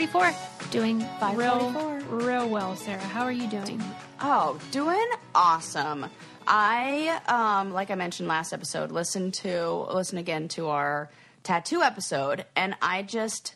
my episode 544. Doing real, 544. real well, Sarah. How are you doing? Oh, doing awesome. I, um, like I mentioned last episode, listened to listen again to our tattoo episode, and I just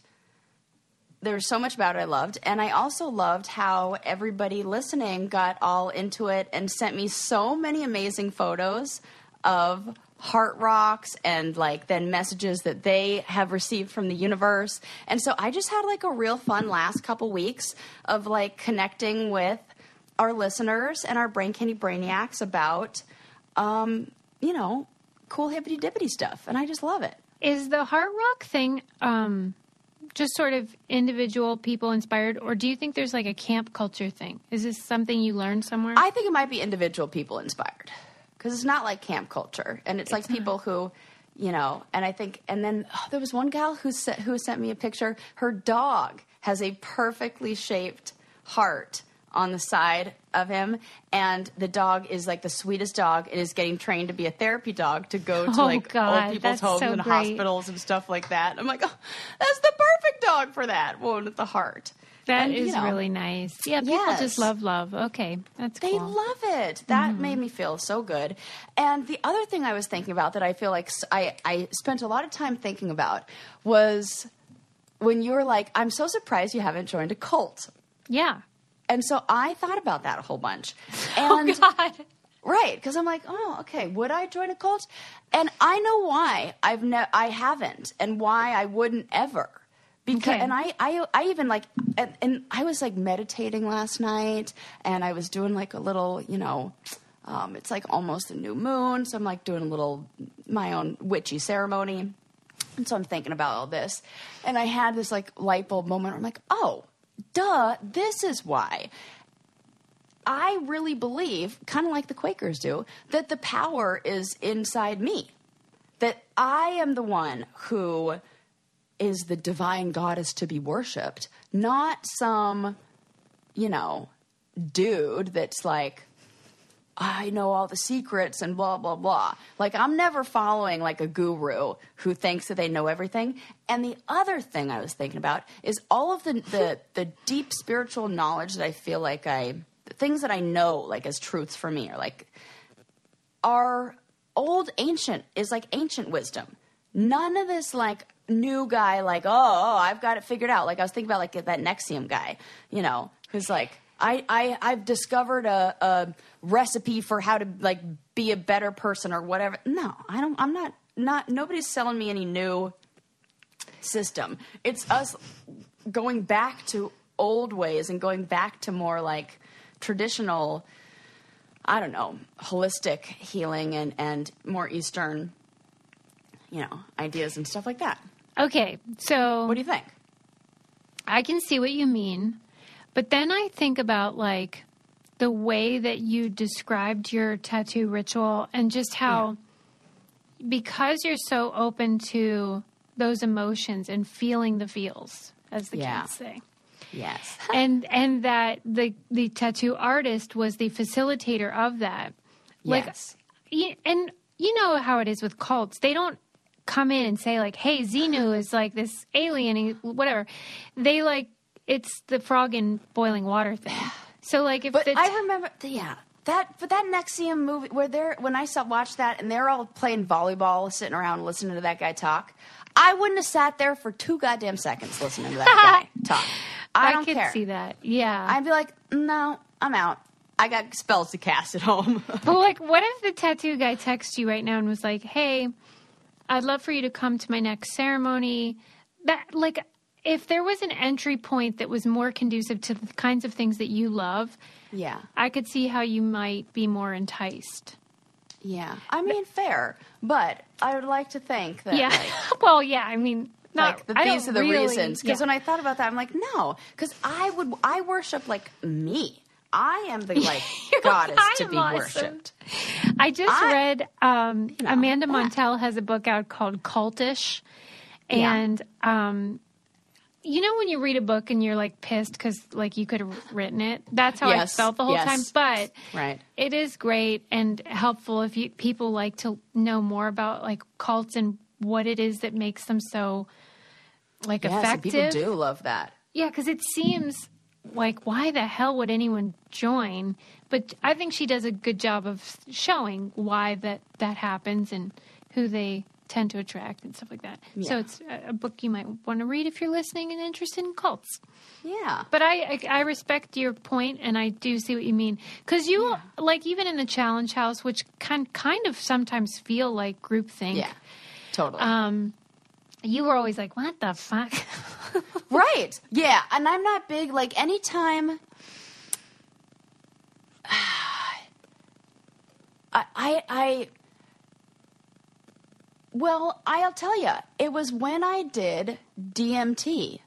there was so much about it I loved, and I also loved how everybody listening got all into it and sent me so many amazing photos of heart rocks and like then messages that they have received from the universe. And so I just had like a real fun last couple weeks of like connecting with our listeners and our brain candy brainiacs about um, you know, cool hippity dippity stuff. And I just love it. Is the heart rock thing um, just sort of individual people inspired, or do you think there's like a camp culture thing? Is this something you learned somewhere? I think it might be individual people inspired because it's not like camp culture, and it's, like people who, you know. And I think, and then oh, there was one gal who sent who sent me a picture. Her dog has a perfectly shaped heart on the side of him, and the dog is like the sweetest dog. It is getting trained to be a therapy dog to go to Oh, like God, old people's homes so and great. hospitals and stuff like that. I'm like, oh, that's the perfect dog for that one with the heart. That And, is you know, really nice. Yeah, people Yes. just love love. Okay, that's They cool. love it. That mm-hmm. made me feel so good. And the other thing I was thinking about that I feel like I I spent a lot of time thinking about was when you were like, I'm so surprised you haven't joined a cult. yeah. And so I thought about that a whole bunch. Oh And God. Right, because I'm like, oh, okay. Would I join a cult? And I know why I've ne- I haven't, and why I wouldn't ever. Because Okay. and I, I I even like and, and I was like meditating last night, and I was doing like a little, you know, um, it's like almost a new moon, so I'm like doing a little my own witchy ceremony. And so I'm thinking about all this. And I had this like light bulb moment where I'm like, oh, duh, this is why. I really believe, kind of like the Quakers do, that the power is inside me. That I am the one who is the divine goddess to be worshipped, not some, you know, dude that's like, I know all the secrets and blah blah blah. Like I'm never following like a guru who thinks that they know everything. And the other thing I was thinking about is all of the the, the deep spiritual knowledge that I feel like I the things that I know like as truths for me are like are old ancient is like ancient wisdom. None of this like new guy like oh, oh I've got it figured out. Like I was thinking about like that NXIVM guy, you know, who's like I, I I've discovered a, a recipe for how to like be a better person or whatever. No, I don't. I'm not. Not nobody's selling me any new system. It's us going back to old ways and going back to more like traditional. I don't know, holistic healing and and more Eastern, you know, ideas and stuff like that. Okay, so What do you think? I can see what you mean, but then I think about like the way that you described your tattoo ritual and just how because you're so open to those emotions and feeling the feels, as the Yeah. kids say. Yes. and and that the the tattoo artist was the facilitator of that. Like, yes. and you know how it is with cults. They don't come in and say like, "Hey, Xenu is like this alien, whatever." They like it's the frog in boiling water thing. So like if But the I remember, yeah, that. But that NXIVM movie where they're when I saw watched that and they're all playing volleyball, sitting around listening to that guy talk. I wouldn't have sat there for two goddamn seconds listening to that guy talk. I, don't could care. see that. Yeah. I'd be like, no, I'm out. I got spells to cast at home. But like, what if the tattoo guy texts you right now and was like, "Hey, I'd love for you to come to my next ceremony." That like, if there was an entry point that was more conducive to the kinds of things that you love, yeah, I could see how you might be more enticed. yeah. I mean, fair, but I would like to think that. Yeah. Like, well, yeah. I mean, not, like that I these are the really- reasons. Because yeah. when I thought about that, I'm like, no, because I would, I worship like me. I am the like goddess to be awesome. worshipped. I just I- read um, know, Amanda. Montell has a book out called Cultish, Yeah. and um, you know when you read a book and you're like pissed because like you could have written it. That's how Yes, I felt the whole yes. time. But Right. it is great and helpful if you, people like to know more about like cults and what it is that makes them so like Yeah, some effective. people do love that. Yeah, because it seems like why the hell would anyone join? But I think she does a good job of showing why that that happens and who they tend to attract and stuff like that. So it's a, a book you might want to read if you're listening and interested in cults. Yeah. But I, I I respect your point, and I do see what you mean because you like even in the challenge house, which can kind of sometimes feel like groupthink. Yeah. Totally. Um, you were always like, "What the fuck?" Right. Yeah. And I'm not big, like, anytime. I, I, I, well, I'll tell you, it was when I did DMT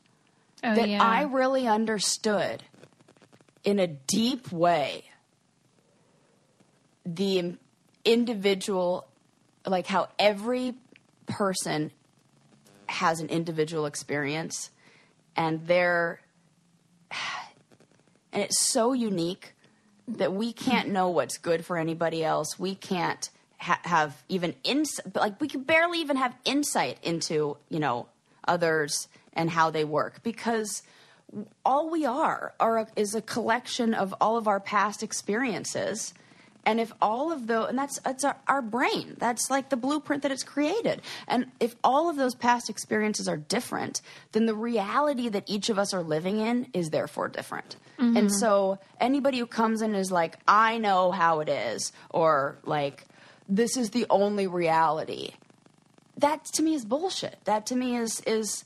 oh that yeah, I really understood in a deep way the individual, like how every person has an individual experience and they're, and it's so unique that we can't know what's good for anybody else. We can't ha- have even insight, like we can barely even have insight into, you know, others and how they work because all we are are a, is a collection of all of our past experiences and if all of those and that's that's our, our brain. That's like the blueprint that it's created. And if all of those past experiences are different then the reality that each of us are living in is therefore different. And mm-hmm. so anybody who comes in is like i know how it is or like this is the only reality that to me is bullshit. That to me is is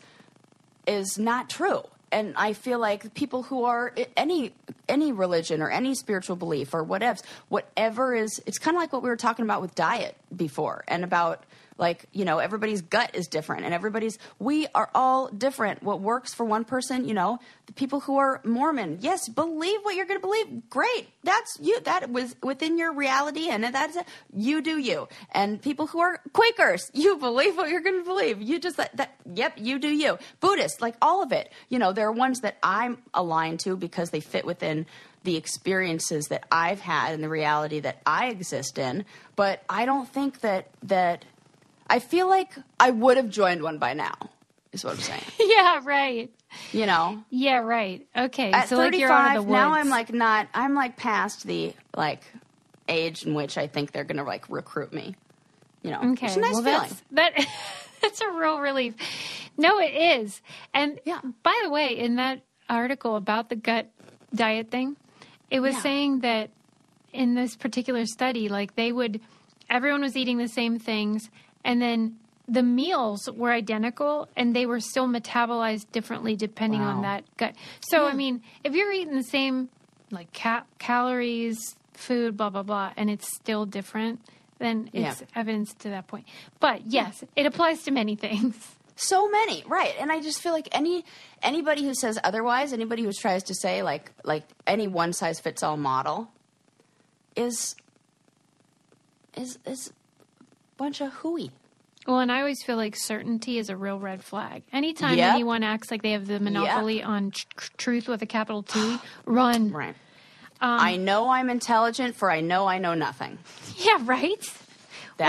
is not true and i feel like people who are any any religion or any spiritual belief or whatever whatever is it's kind of like what we were talking about with diet before and about like you know everybody's gut is different and everybody's we are all different. What works for one person you know the people who are mormon yes believe what you're going to believe. Great. That's you that was within your reality and that's it. you do you. And people who are quakers you believe what you're going to believe. You just that, that yep you do you. Buddhists like all of it. You know there are ones that i'm aligned to because they fit within the experiences that i've had and the reality that i exist in but i don't think that that i feel like i would have joined one by now is what i'm saying yeah, right. you know Yeah, right. Okay, at so like you're out 35 of the woods. now i'm like not i'm like past the like age in which i think they're gonna like recruit me you know Okay, it's a nice well, feeling that's that. that's a real relief. No, it is. And Yeah. by the way, in that article about the gut diet thing, it was Yeah. saying that in this particular study, like they would, everyone was eating the same things, and then the meals were identical, and they were still metabolized differently depending on that gut. So, I mean, if you're eating the same like ca- calories, food, blah blah blah, and it's still different, then it's Yeah. evidence to that point. But yes, it applies to many things. So many right and i just feel like any anybody who says otherwise anybody who tries to say like like any one size fits all model is is is a bunch of hooey Well, and I always feel like certainty is a real red flag. Anytime Yep. anyone acts like they have the monopoly on tr- truth with a capital T, run. right Um, i know i'm intelligent for i know i know nothing Yeah, right.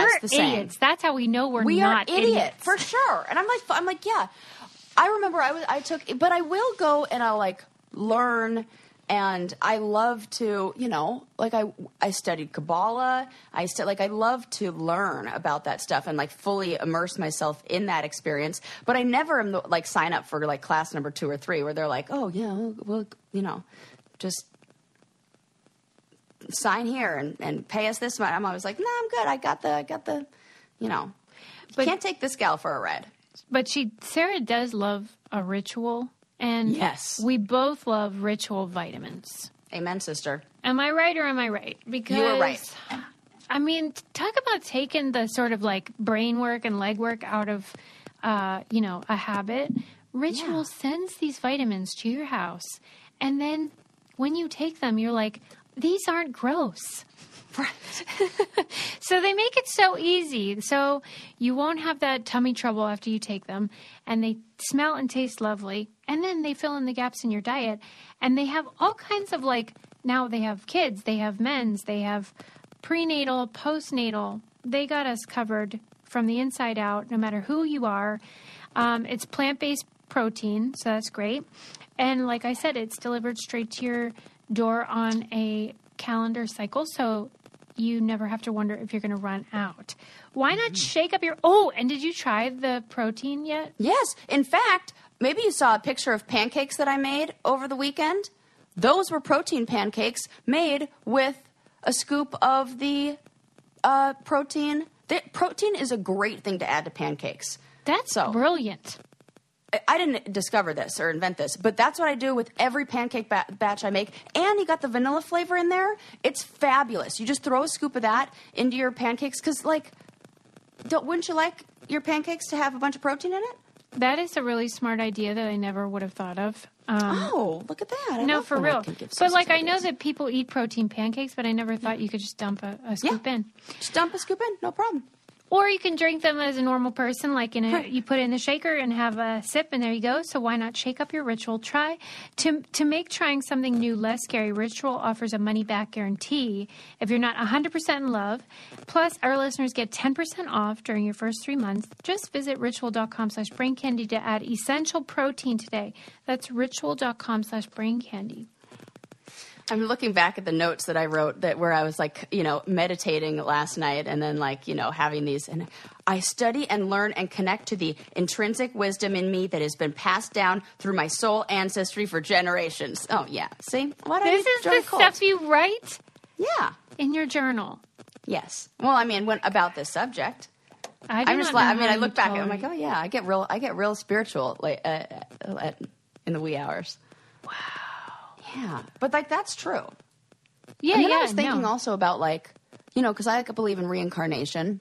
That's we're the same. idiots. That's how we know we're we not are idiot idiots. for sure. And i'm like i'm like yeah. I remember i was i took but i will go and i'll like learn. And i love to you know like i i studied kabbalah. I stu- like i love to learn about that stuff and like fully immerse myself in that experience. But i never am the, like sign up for like class number two or three where they're like oh yeah well you know just sign here and, and pay us this much i'm always like no i'm good i got the i got the you know But- can't take this gal for a ride. But she, Sarah, does love a ritual, and Yes. we both love ritual vitamins. Amen, sister. Am I right or am I right? Because You are right. I mean, talk about taking the sort of like brain work and leg work out of, uh, you know, a habit. Ritual Yeah. sends these vitamins to your house, and then when you take them, you're like, these aren't gross. so they make it so easy. So you won't have that tummy trouble after you take them, and they smell and taste lovely. And then they fill in the gaps in your diet, and they have all kinds of like now they have kids, they have men's, they have prenatal, postnatal. They got us covered from the inside out, no matter who you are. Um, it's plant based protein, so that's great. And like I said, it's delivered straight to your door on a calendar cycle, so you never have to wonder if you're going to run out. Why not shake up your? Oh, and did you try the protein yet? Yes. In fact, maybe you saw a picture of pancakes that I made over the weekend. Those were protein pancakes made with a scoop of the uh, protein. The, protein is a great thing to add to pancakes. That's So- brilliant. I- didn't discover this or invent this, but that's what I do with every pancake ba- batch I make. And you got the vanilla flavor in there. It's fabulous. You just throw a scoop of that into your pancakes because, like, don't, wouldn't you like your pancakes to have a bunch of protein in it? That is a really smart idea that I never would have thought of. Um, Oh, look at that! I no, for real. But like, I know that people eat protein pancakes, but I never thought you could just dump a, a scoop in. Just dump a scoop in, no problem. Or you can drink them as a normal person, like in a Right. you put it in the shaker and have a sip, and there you go. So why not shake up your ritual? Try to to make trying something new less scary. Ritual offers a money back guarantee if you're not 100% in love. Plus, our listeners get 10% off during your first three months. Just visit ritual.com/slash brain candy to add essential protein today. That's ritual.com/slash brain candy. I'm looking back at the notes that I wrote that where I was like, you know, meditating last night and then like, you know, having these and I study and learn and connect to the intrinsic wisdom in me that has been passed down through my soul ancestry for generations. Oh yeah. See? What This is the cult? stuff you write Yeah. in your journal. Yes. Well, I mean, when about this subject. I I'm just like, I mean, I look back and I'm like, oh yeah, I get real I get real spiritual like uh, uh, at, in the wee hours. Wow. Yeah. But like that's true. yeah, and then yeah. I was thinking no. also about like, you know, because I like, believe in reincarnation,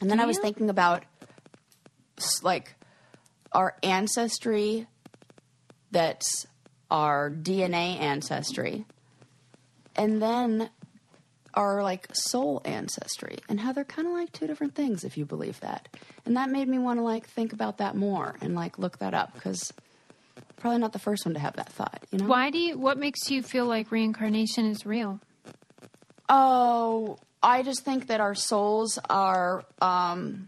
and then I was you? thinking about like our ancestry, that's our DNA ancestry, and then our like soul ancestry, and how they're kind of like two different things if you believe that, and that made me want to like think about that more and like look that up because. Probably not the first one to have that thought, you know. Why do you? What makes you feel like reincarnation is real? Oh, I just think that our souls are um,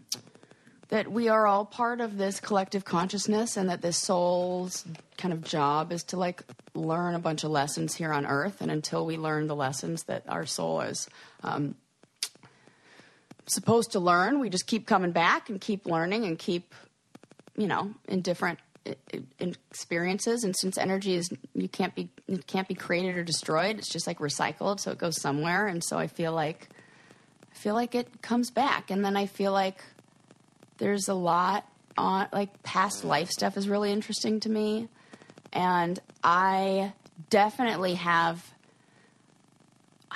that we are all part of this collective consciousness, and that this soul's kind of job is to like learn a bunch of lessons here on Earth, and until we learn the lessons that our soul is. Um, supposed to learn we just keep coming back and keep learning and keep you know in different experiences and since energy is you can't be it can't be created or destroyed it's just like recycled so it goes somewhere and so i feel like i feel like it comes back and then i feel like there's a lot on like past life stuff is really interesting to me and i definitely have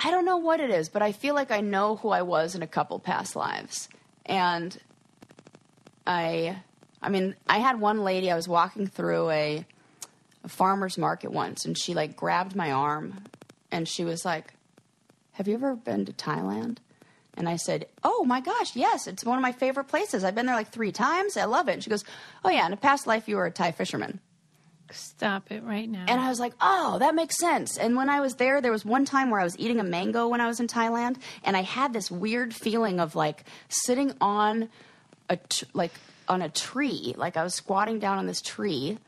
I don't know what it is, but I feel like I know who I was in a couple past lives. And I I mean, I had one lady I was walking through a, a farmer's market once and she like grabbed my arm and she was like, "Have you ever been to Thailand?" And I said, "Oh my gosh, yes, it's one of my favorite places. I've been there like 3 times. I love it." And she goes, "Oh yeah, in a past life you were a Thai fisherman." Stop it right now. And I was like, oh, that makes sense. And when I was there, there was one time where I was eating a mango when I was in Thailand, and I had this weird feeling of like sitting on a t- like on a tree, like I was squatting down on this tree.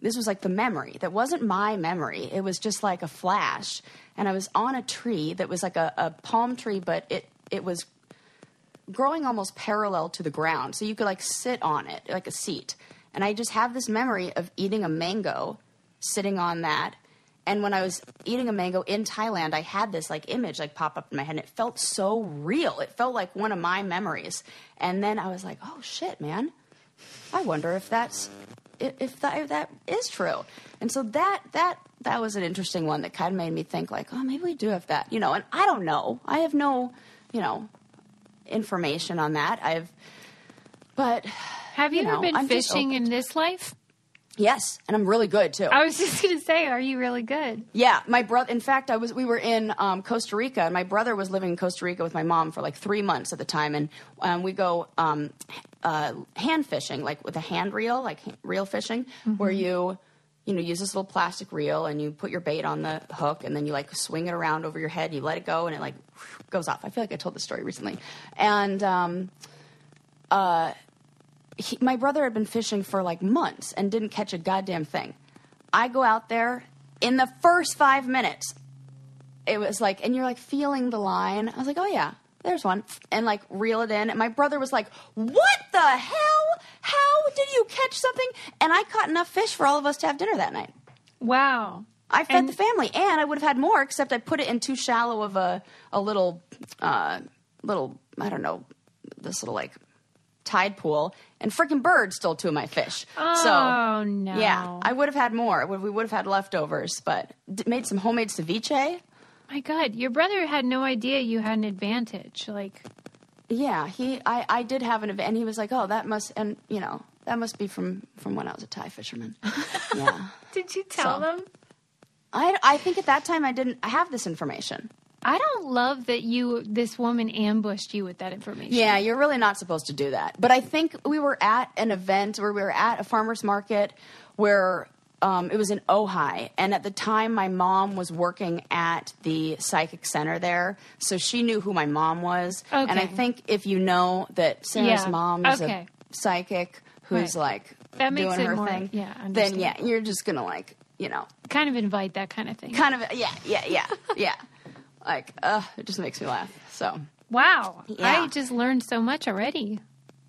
This was like the memory that wasn't my memory. It was just like a flash, and I was on a tree that was like a, a palm tree, but it it was growing almost parallel to the ground. So you could like sit on it like a seat. And I just have this memory of eating a mango, sitting on that. And when I was eating a mango in Thailand, I had this like image like pop up in my head and it felt so real. It felt like one of my memories. And then I was like, "Oh shit, man. I wonder if that's if that, if that is true." And so that that that was an interesting one that kind of made me think like, "Oh, maybe we do have that." You know, and I don't know. I have no, you know, information on that. I've but Have you, you ever been I'm fishing in this life? Yes, and I'm really good too. I was just going to say, are you really good? Yeah, my brother. In fact, I was. We were in um, Costa Rica, and my brother was living in Costa Rica with my mom for like three months at the time, and um, we go um, uh, hand fishing, like with a hand reel, like ha- reel fishing, where you. You know, use this little plastic reel and you put your bait on the hook and then you like swing it around over your head. You let it go and it like goes off. I feel like I told this story recently. And um, he, my brother had been fishing for like months and didn't catch a goddamn thing. I go out there in the first five minutes. It was like, and you're like feeling the line. I was like, oh yeah, there's one, and like reel it in. And my brother was like, what the hell? How did you catch something? And I caught enough fish for all of us to have dinner that night. Wow. I fed And- the family, and I would have had more, except I put it in too shallow of a a little uh, little I don't know this little like tide pool, and freaking bird stole two of my fish. Oh, so no. yeah, I would have had more. We would have had leftovers, but made some homemade ceviche. My God, your brother had no idea you had an advantage. Like, Yeah, he I I did have an event, and he was like, oh, that must and you know that must be from from when I was a Thai fisherman. yeah. did you tell So- them? I, I think at that time I didn't have this information. I don't love that you, this woman, ambushed you with that information. Yeah, you're really not supposed to do that. But I think we were at an event where we were at a farmer's market where um, it was in Ojai. And at the time, my mom was working at the psychic center there. So she knew who my mom was. Okay. And I think if you know that Sarah's Yeah, mom is okay. a psychic who's Right. like That makes doing it her more- thing, yeah, then yeah, you're just going to like, you know, Kind of invite that kind of thing. kind of, yeah, yeah, yeah, yeah. Like, uh, it just makes me laugh. So. Wow. Yeah. I just learned so much already.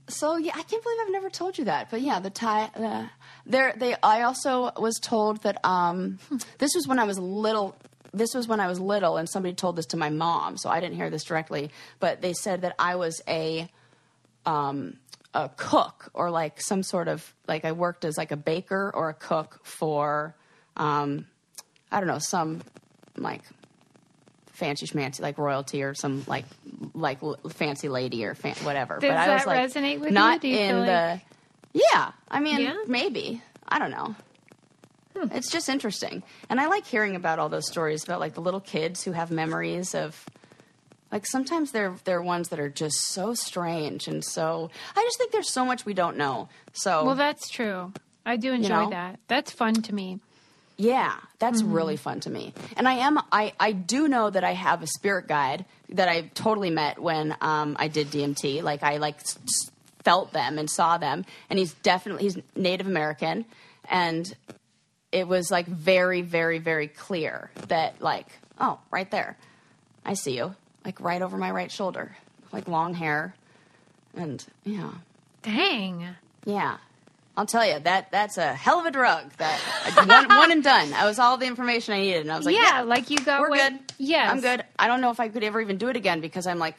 So yeah, I can't believe I've never told you that. But yeah, the Thai uh, there they. I also was told that um, this was when I was little. This was when I was little, and somebody told this to my mom, so I didn't hear this directly. But they said that I was a um, a cook or like some sort of like I worked as like a baker or a cook for um, I don't know some like fancy schmancy like royalty or some like like l- fancy lady or fan- whatever. Does but I that was like resonate with you? not Do you in the yeah. I mean Yeah? maybe I don't know. Hmm. It's just interesting, and I like hearing about all those stories about like the little kids who have memories of like sometimes they're they're ones that are just so strange and so I just think there's so much we don't know. So Well, that's true. I do enjoy know? that. That's fun to me. Yeah, that's Mm-hmm. really fun to me. And I am I I do know that I have a spirit guide that I totally met when um, I did DMT. Like I like s- felt them and saw them, and he's definitely he's Native American, and it was like very very very clear that like oh right there, I see you like right over my right shoulder, like long hair, and yeah. Dang. Yeah. I'll tell you that that's a hell of a drug. That one, one and done. I was all the information I needed, and I was like, yeah, "Yeah, like you got we're what- good. Yeah, I'm good." I don't know if I could ever even do it again because I'm like,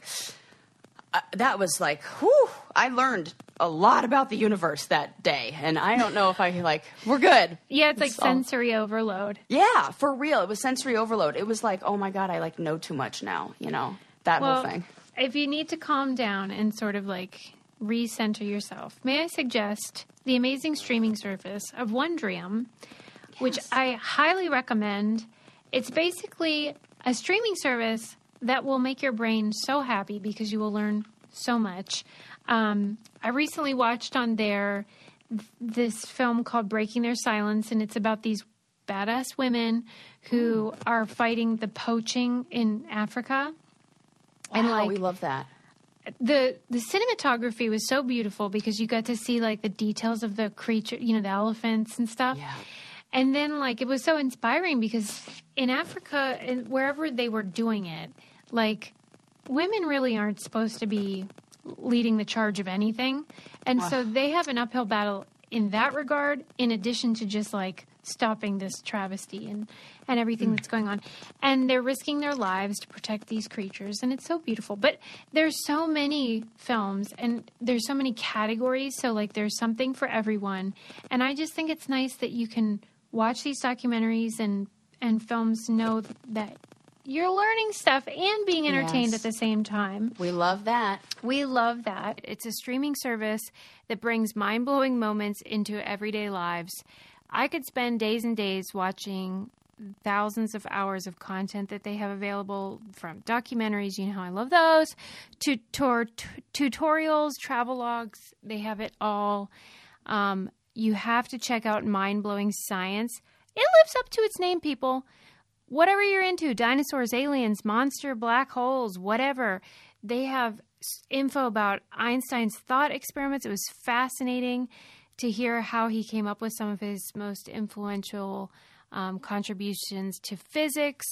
uh, that was like, whew. I learned a lot about the universe that day, and I don't know if I like, we're good. Yeah, it's like all- sensory overload. Yeah, for real. It was sensory overload. It was like, oh my god, I like know too much now. You know that Well, whole thing. if you need to calm down and sort of like recenter yourself, may I suggest the amazing streaming service of Wondrium, which I highly recommend. It's basically a streaming service that will make your brain so happy because you will learn so much. Um, I recently watched on there th- this film called Breaking Their Silence, and it's about these badass women who are fighting the poaching in Africa. and, like, we love that. The the cinematography was so beautiful because you got to see like the details of the creature, you know, the elephants and stuff. Yeah. And then like it was so inspiring because in Africa and wherever they were doing it, like women really aren't supposed to be leading the charge of anything. And so they have an uphill battle in that regard in addition to just like stopping this travesty and and everything hmm. that's going on. And they're risking their lives to protect these creatures and it's so beautiful. But there's so many films and there's so many categories, so like there's something for everyone. And I just think it's nice that you can watch these documentaries and and films know that you're learning stuff and being entertained Yes. at the same time. We love that. We love that. It's a streaming service that brings mind blowing moments into everyday lives. I could spend days and days watching thousands of hours of content that they have available from documentaries, you know how I love those, to t- tutorials, travel logs. They have it all. Um, you have to check out Mind Blowing Science. It lives up to its name, people whatever you're into dinosaurs, aliens, monster, black holes, whatever they have info about Einstein's thought experiments. It was fascinating to hear how he came up with some of his most influential um, contributions to physics.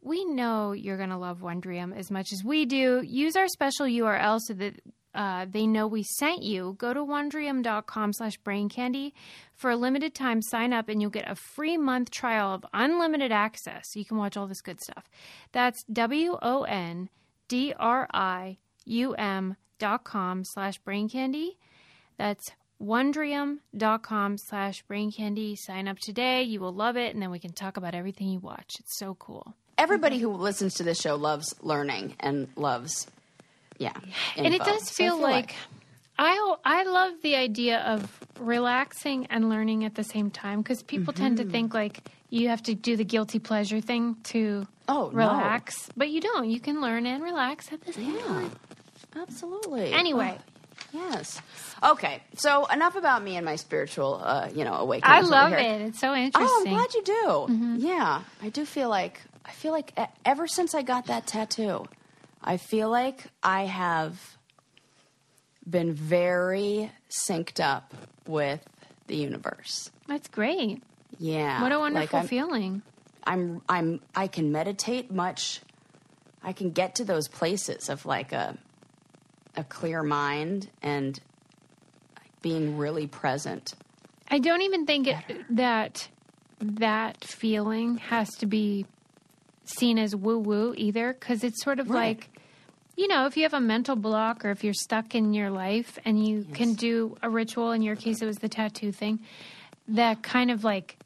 We know you're going to love Wondrium as much as we do. Use our special URL so that uh, they know we sent you. Go to wondrium.com slash brain candy. For a limited time, sign up and you'll get a free month trial of unlimited access. You can watch all this good stuff. That's W O N D R I U M dot com slash brain candy. That's wondrium.com slash brain candy. Sign up today. You will love it. And then we can talk about everything you watch. It's so cool. Everybody who listens to this show loves learning and loves, yeah. and it info. does So feel, like, I I love the idea of relaxing and learning at the same time because people tend Mm-hmm. to think like you have to do the guilty pleasure thing to Oh, no. relax, but you don't. You can learn and relax at the same Yeah, time. absolutely. Anyway, Yes. Okay. So enough about me and my spiritual, uh, you know, awakening. I love it. It's so interesting. Oh, I'm glad you do. Mm-hmm. Yeah, I do feel like I feel like ever since I got that tattoo, I feel like I have been very synced up with the universe. That's great. Yeah. What a like wonderful I'm, feeling. I'm I'm I can meditate much. I can get to those places of like a a clear mind and being really present. I don't even think it, that that feeling has to be seen as woo woo either, because it's sort of Right. like, you know, if you have a mental block or if you're stuck in your life and you can do a ritual, in your case, it was the tattoo thing, that kind of like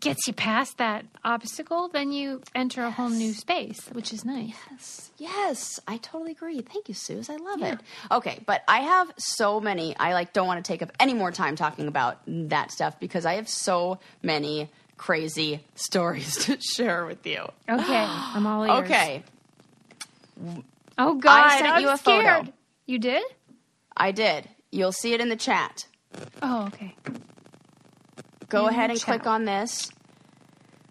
gets you past that obstacle, then you enter a whole new space, which is nice. Yes, yes, I totally agree. Thank you, Suze. I love it. Okay, but I have so many. I like don't want to take up any more time talking about that stuff because I have so many crazy stories to share with you. Okay, I'm all ears. Okay, Oh God, sent I'm you a photo. scared. You did? I did. You'll see it in the chat. Oh, okay. Go In ahead and chat. click on this.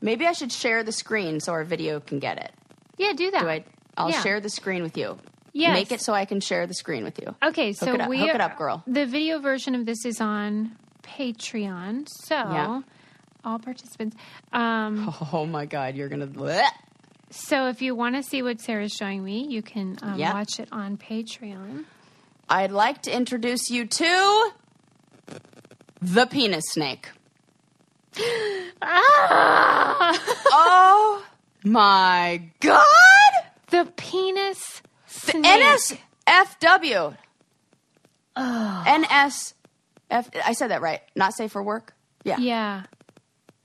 Maybe I should share the screen so our video can get it. Yeah, do that. Do I? I'll Yeah. share the screen with you. Yes. Make it so I can share the screen with you. Okay, so it up- we hook it up, girl. The video version of this is on Patreon, so Yeah. all participants. Um, Oh my God, you're gonna. bleh. so if you want to see what Sarah's showing me, you can um, Yeah. watch it on Patreon. I'd like to introduce you to the penis snake. Ah! Oh my God! the penis snake. NSFW. NSF. I said that right. Not safe for work. Yeah. Yeah.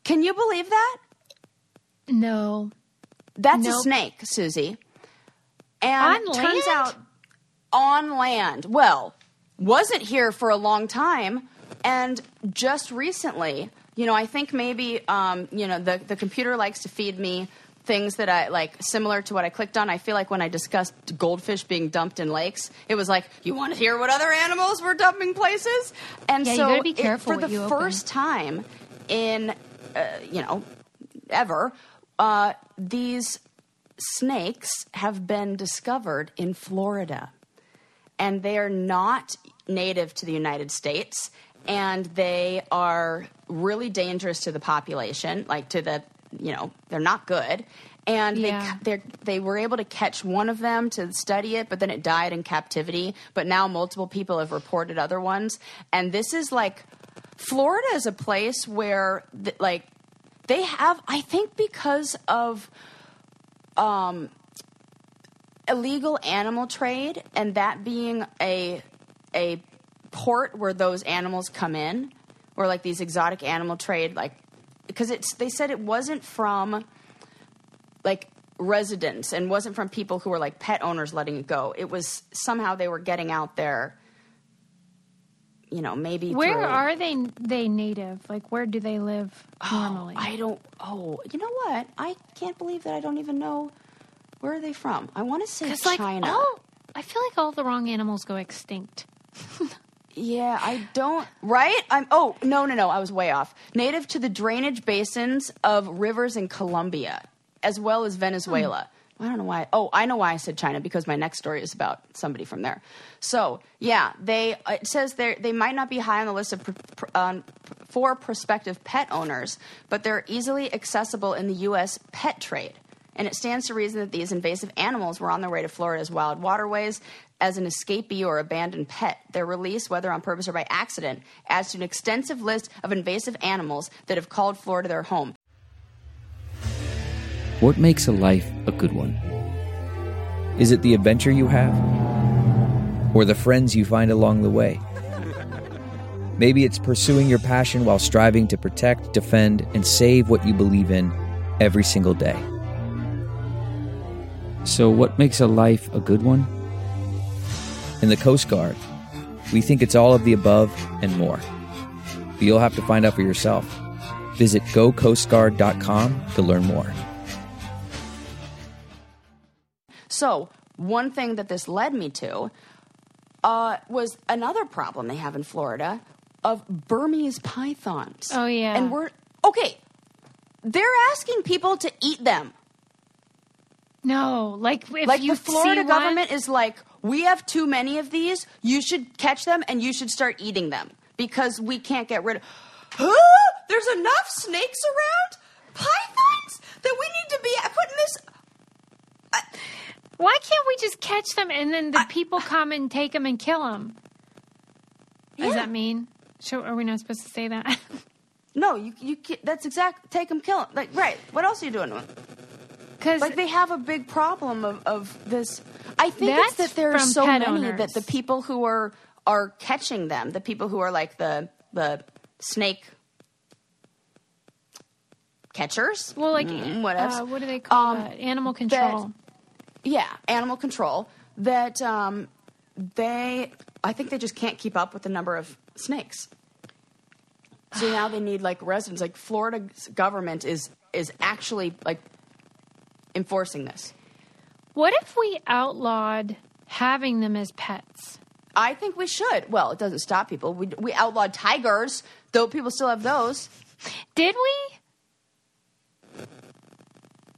Can you believe that? No. That's a snake, Susie. And On turns land? out on land. Well, wasn't here for a long time, and just recently, you know, I think maybe, um, you know, the the computer likes to feed me things that I like similar to what I clicked on. I feel like when I discussed goldfish being dumped in lakes, it was like, you want to hear what other animals were dumping places? And Yeah, so it- for the first time in, uh, you know, ever, uh, these snakes have been discovered in Florida. And they are not native to the United States. And they are really dangerous to the population, like to the, you know, they're not good. And Yeah. they they they were able to catch one of them to study it, but then it died in captivity. But now multiple people have reported other ones, and this is like Florida is a place where th- like they have I think because of um illegal animal trade and that being a a port where those animals come in or like these exotic animal trade like because it's they said it wasn't from like residents and wasn't from people who were like pet owners letting it go it was somehow they were getting out there you know maybe Where through- are they they native? Like where do they live oh, normally? I don't. Oh, you know what? I can't believe that I don't even know where are they from. I want to say Because like China. all, I feel like all the wrong animals go extinct. Yeah, I don't. Right? I'm. Oh no, no, no. I was way off. Native to the drainage basins of rivers in Colombia, as well as Venezuela. I don't know why. Oh, I know why I said China because my next story is about somebody from there. So yeah, they it says they they might not be high on the list of pr- pr- um, for prospective pet owners, but they're easily accessible in the U.S. pet trade. And it stands to reason that these invasive animals were on their way to Florida's wild waterways as an escapee or abandoned pet. Their release, whether on purpose or by accident, adds to an extensive list of invasive animals that have called Florida their home. What makes a life a good one? Is it the adventure you have? Or the friends you find along the way? Maybe it's pursuing your passion while striving to protect, defend, and save what you believe in every single day. So, what makes a life a good one? In the Coast Guard, we think it's all of the above and more. But you'll have to find out for yourself. Visit gocoastguard.com to learn more. So, one thing that this led me to uh, was another problem they have in Florida of Burmese pythons. Oh, yeah. And we're, okay, they're asking people to eat them. No, like if like you the Florida see one- government is like, we have too many of these. You should catch them and you should start eating them because we can't get rid of. Huh? There's enough snakes around, pythons that we need to be putting this. Uh, Why can't we just catch them and then the people come and take them and kill them? Does that mean? So are we not supposed to say that? No, you you. That's exact. Take them, kill them. Like right. What else are you doing? Because Like they have a big problem of, of this. I think it's that there are so many owners. that the people who are are catching them, the people who are like the the snake catchers, well, like Mm, what else? uh, what do they call Um, it? Animal control. yeah, animal control. That um, they, I think they just can't keep up with the number of snakes. So now they need like residents. Like Florida's government is is actually like enforcing this. what if we outlawed having them as pets? I think we should. Well, it doesn't stop people. We we outlawed tigers, though people still have those. Did we?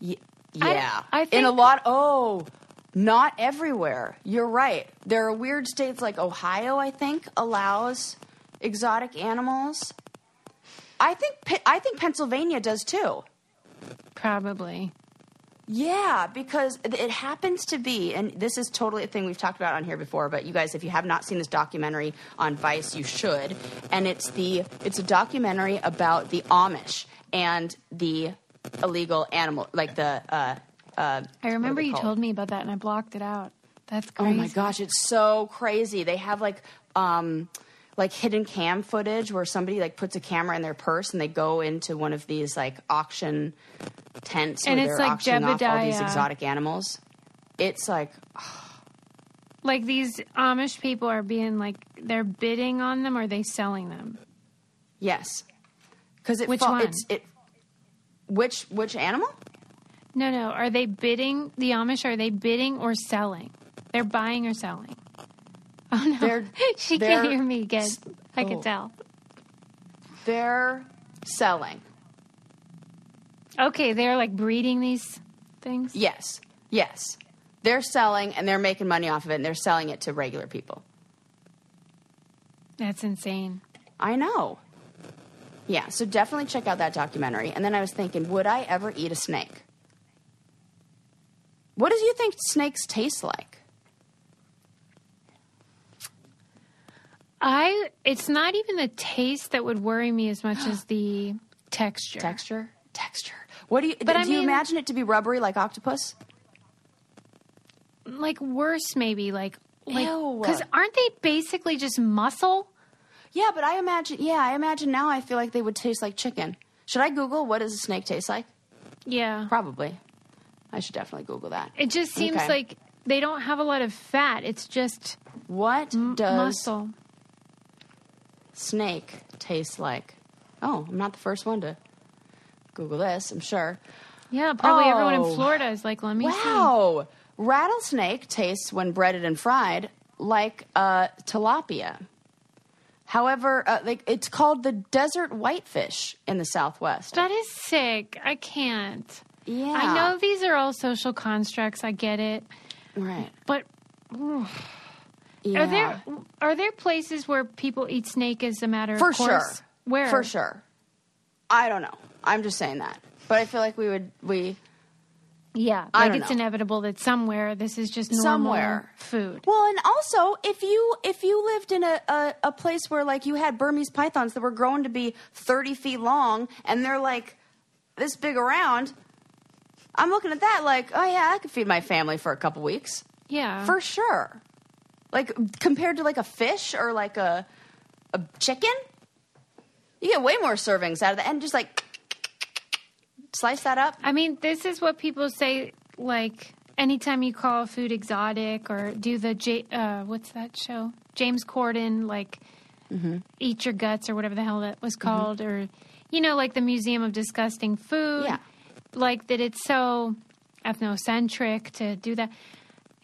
Y- I- yeah, I think. in a lot. Oh, not everywhere. You're right. There are weird states like Ohio. I think allows exotic animals. I think I think Pennsylvania does too. Probably. Yeah, because it happens to be, and this is totally a thing we've talked about on here before. But you guys, if you have not seen this documentary on Vice, you should. And it's the it's a documentary about the Amish and the illegal animal, like the. Uh, uh, I remember what are they you called? told me about that and I blocked it out. That's Oh my gosh, it's so crazy. They have like um like hidden cam footage where somebody like puts a camera in their purse and they go into one of these like auction tents And where it's they're like auctioning off all these exotic animals. It's like Like these Amish people are being like they're bidding on them or are they selling them? yes. Cuz it Which fa- one? it which which animal? No, no. Are they bidding the Amish? Are they bidding or selling? They're buying or selling. Oh no, They're- she they're can't hear me again. I oh. can tell. They're selling. Okay, they're like breeding these things. Yes. Yes. They're selling and they're making money off of it and they're selling it to regular people. That's insane. I know. Yeah, so definitely check out that documentary. And then I was thinking, would I ever eat a snake? What do you think snakes taste like? I. It's not even the taste that would worry me as much as the texture. Texture? Texture. What do you But do I you mean- imagine it to be rubbery like octopus? Like worse, maybe. Like like because aren't they basically just muscle? Yeah, but I imagine yeah, I imagine now I feel like they would taste like chicken. Should I Google what does a snake taste like? Yeah. Probably. I should definitely Google that. It just seems Okay. like they don't have a lot of fat. It's just What m- does muscle. Snake tastes like? Oh, I'm not the first one to Google this, I'm sure. Yeah, probably everyone Oh. in Florida is like, let me see. Wow. Rattlesnake tastes, when breaded and fried, like uh, tilapia. However, uh, like it's called the desert whitefish in the Southwest. That is sick. I can't. Yeah. I know these are all social constructs. I get it, Right. but Yeah. are there are there places where people eat snake as a matter For of course? sure. Where For sure. I don't know. I'm just saying that. But I feel like we would we Yeah, I like don't it's know. inevitable that somewhere this is just normal Somewhere. food. Well, and also if you if you lived in a, a, a place where like you had Burmese pythons that were grown to be thirty feet long and they're like this big around, I'm looking at that like, oh yeah, I could feed my family for a couple weeks. Yeah, For sure. Like compared to like a fish or like a a chicken, you get way more servings out of that, and just like slice that up. I mean, this is what people say. Like anytime you call food exotic or do the J, uh, what's that show? James Corden, like Mm-hmm. eat your guts or whatever the hell that was called, or you know, like the Museum of Disgusting Food. Yeah. like that. It's so ethnocentric to do that.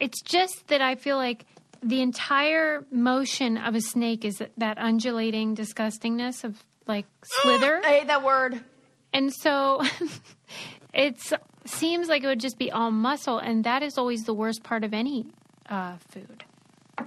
It's just that I feel like the entire motion of a snake is that, that undulating disgustingness of like slither. I hate that word. And so it seems like it would just be all muscle, and that is always the worst part of any uh, food.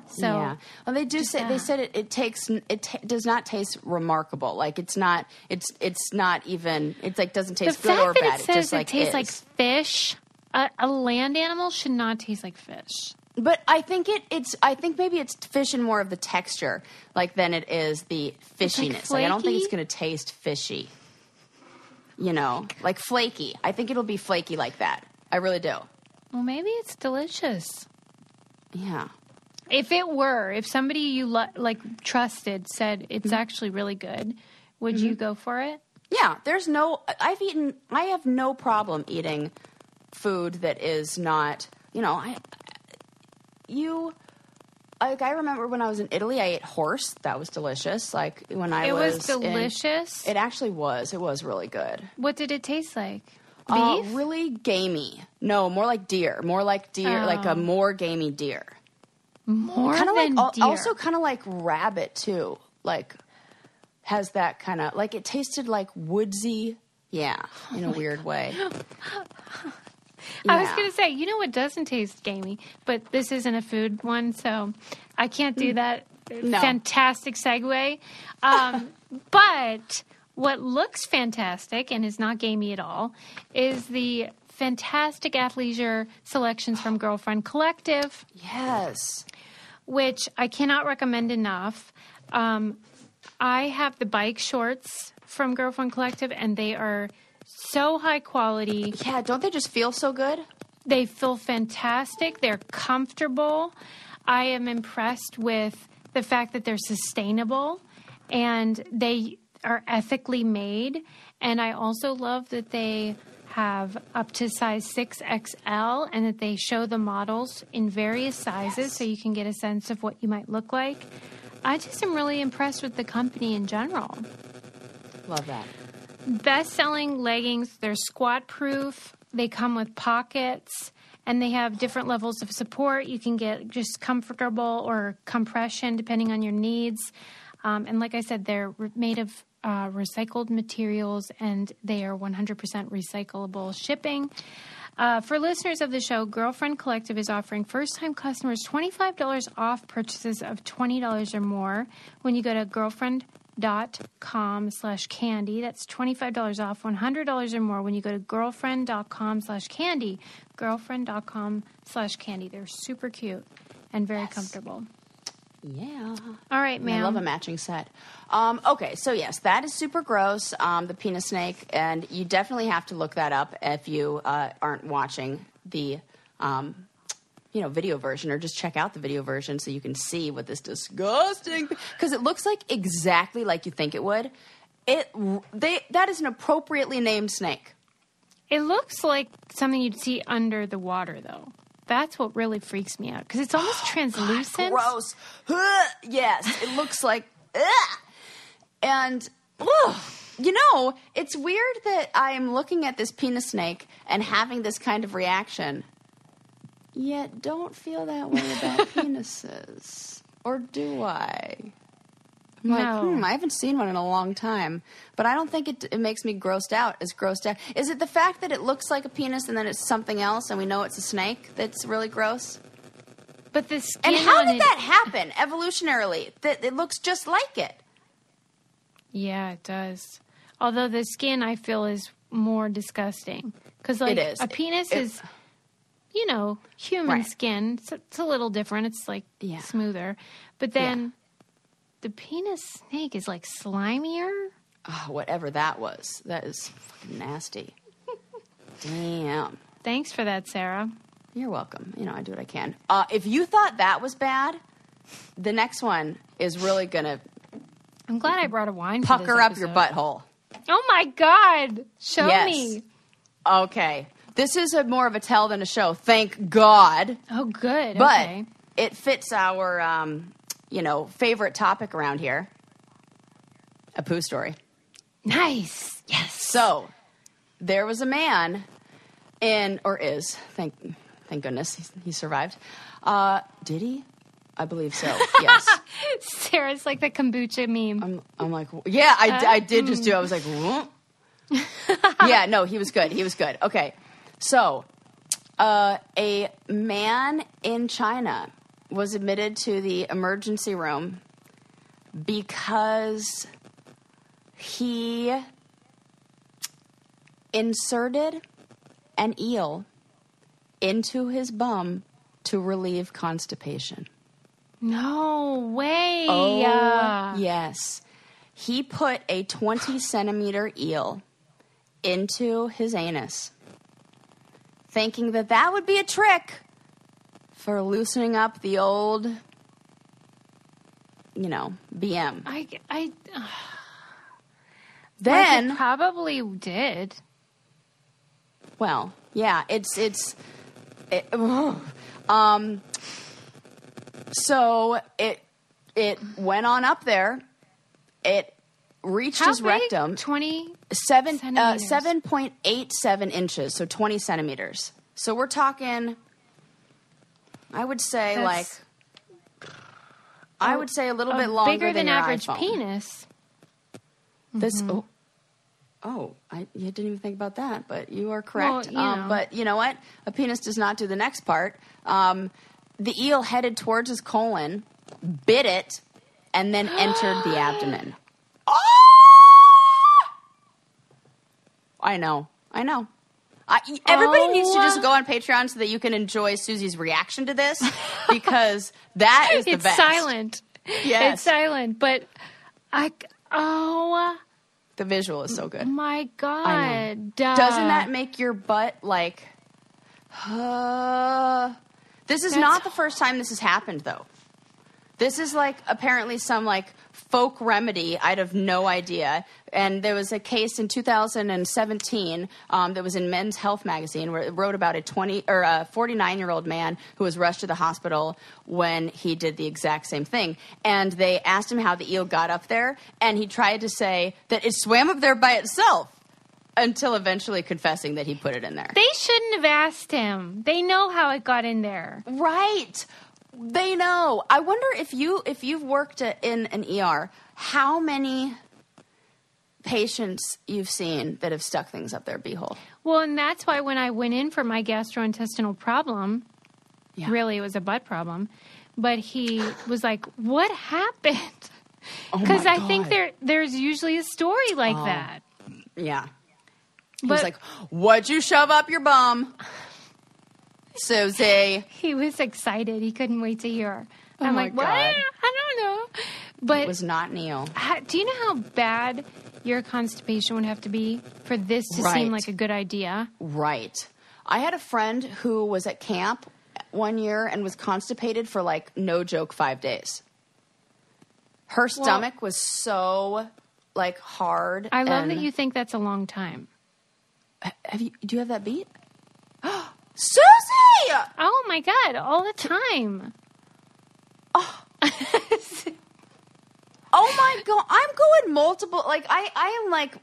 So yeah. Well, they do say they said it, it takes it ta does not taste remarkable. Like it's not it's it's not even it's like doesn't taste good or bad. it says just it like tastes is. like fish, a, a land animal should not taste like fish. But I think it it's I think maybe it's fish and more of the texture like than it is the fishiness. Like, I don't think it's going to taste fishy. You know, like flaky. I think it'll be flaky like that. I really do. Well, maybe it's delicious. Yeah. If it were, if somebody you lo- like trusted said it's Mm-hmm. actually really good, would you go for it? Yeah, there's no I've eaten I have no problem eating food that is not, you know, I you like I remember when I was in Italy, I ate horse. That was delicious. Like when I was it was, was in- delicious. it actually was. It was really good. what did it taste like? Uh, Beef? really gamey. No, more like deer. More like deer, like Oh. a more gamey deer. More Kind of than like deer. also kind of like rabbit too. Like has that kind of like it tasted like woodsy. Yeah, in a weird way. I was going to say, you know what doesn't taste gamey, but this isn't a food one, so I can't do that Mm. No. fantastic segue. Um, but what looks fantastic and is not gamey at all is the fantastic athleisure selections from Girlfriend Collective. Yes. which I cannot recommend enough. Um, I have the bike shorts from Girlfriend Collective, and they are so high quality. Yeah, don't they just feel so good? They feel fantastic. They're comfortable. I am impressed with the fact that they're sustainable and they are ethically made. And I also love that they have up to size 6XL and that they show the models in various sizes so you can get a sense of what you might look like. I just am really impressed with the company in general Love that. Best selling leggings. They're squat proof. They come with pockets and they have different levels of support. You can get just comfortable or compression depending on your needs. Um, and like I said, they're made of uh, recycled materials and they are 100% recyclable shipping. Uh, for listeners of the show, Girlfriend Collective is offering first time customers $25 off purchases of $20 or more when you go to girlfriend.com slash candy. That's $25 off $100 or more when you go to girlfriend.com slash candy. Girlfriend.com slash candy. They're super cute and very comfortable. Yeah. All right, man. I love a matching set. Um, okay, so yes, that is super gross, um, the penis snake, and you definitely have to look that up if you uh, aren't watching the, um, you know, video version, or just check out the video version so you can see what this disgusting because it looks like exactly like you think it would. It they that is an appropriately named snake. It looks like something you'd see under the water, though. That's what really freaks me out because it's almost translucent. Gross. Yes, it looks like. And ugh. you know, it's weird that I am looking at this penis snake and having this kind of reaction, yet don't feel that way about penises. Or do I? I'm like, No. hmm, I haven't seen one in a long time, but I don't think it, it makes me grossed out. As grossed out, is it the fact that it looks like a penis and then it's something else, and we know it's a snake that's really gross? But the skin And how did it, that happen evolutionarily? That it looks just like it. Yeah, it does. Although the skin, I feel, is more disgusting because like is. a penis It- is, you know, human Right. skin. It's, it's a little different. It's like Yeah. smoother, but then the penis snake is like slimier. Oh, whatever that was, that is fucking nasty. Damn. Thanks for that, Sarah. You're welcome. You know, I do what I can. Uh, if you thought that was bad, the next one is really gonna I'm glad I brought a wine. for this pucker up your butthole. Oh my god! Show Yes. me. Okay. This is a more of a tell than a show. Thank God. Oh, good. But okay. it fits our, um, you know, favorite topic around here a poo story. Nice. Yes. So there was a man in, or is, thank, thank goodness he, he survived. Uh, did he? I believe so. Yes. Sarah's like the kombucha meme. I'm, I'm like, yeah, I, I did just do. I was like, yeah, no, he was good. He was good. Okay, so uh, a man in China was admitted to the emergency room because he inserted an eel into his bum to relieve constipation. no way. Oh, yes. He put a 20 centimeter eel into his anus, thinking that that would be a trick for loosening up the old, you know, BM. I, I Then, it probably did. well, yeah, it's it's it, um so it it went on up there. It reached How his big? rectum. 20 seven, uh, 7.87 inches, so twenty centimeters. So we're talking. I would say That's- like. I would say a little a bit longer bigger than, your average iPhone. penis. This oh, oh, I you didn't even think about that, but you are correct. Well, you um, but you know what? A penis does not do the next part. Um, the eel headed towards his colon, bit it, and then entered the abdomen. I know. I know. I, everybody needs to Oh. just go on Patreon so that you can enjoy Susie's reaction to this because that is the best. It's best. silent. Yes. It's silent, but I. Oh The visual is so good. my god! Doesn't that make your butt like? Uh, this is That's- not the first time this has happened, though. This is like apparently some like folk remedy. I'd have no idea. And there was a case in 2017 um, that was in Men's Health magazine where it wrote about a 20 or a 49 year old man who was rushed to the hospital when he did the exact same thing. And they asked him how the eel got up there, and he tried to say that it swam up there by itself until eventually confessing that he put it in there. They shouldn't have asked him. They know how it got in there. Right. They know. I wonder if you if you've worked in an ER, how many patients you've seen that have stuck things up their beehole. Well, and that's why when I went in for my gastrointestinal problem, Yeah. really it was a butt problem, but he was like, "What happened?" Oh Because I think there there's usually a story like that. Yeah. He But was like, "What'd you shove up your bum?" Susie. he was excited. He couldn't wait to hear. Oh I'm like, "What? God. I don't know." But It was not Neil. ha- do you know how bad your constipation would have to be for this to Right. seem like a good idea? Right. I had a friend who was at camp one year and was constipated for like no joke 5 days. Her stomach was so like hard. I love that you think that's a long time. Have you? Do you have that beat? Susie! Oh my god, all the time. Oh oh my god! I'm going multiple. Like I, I am like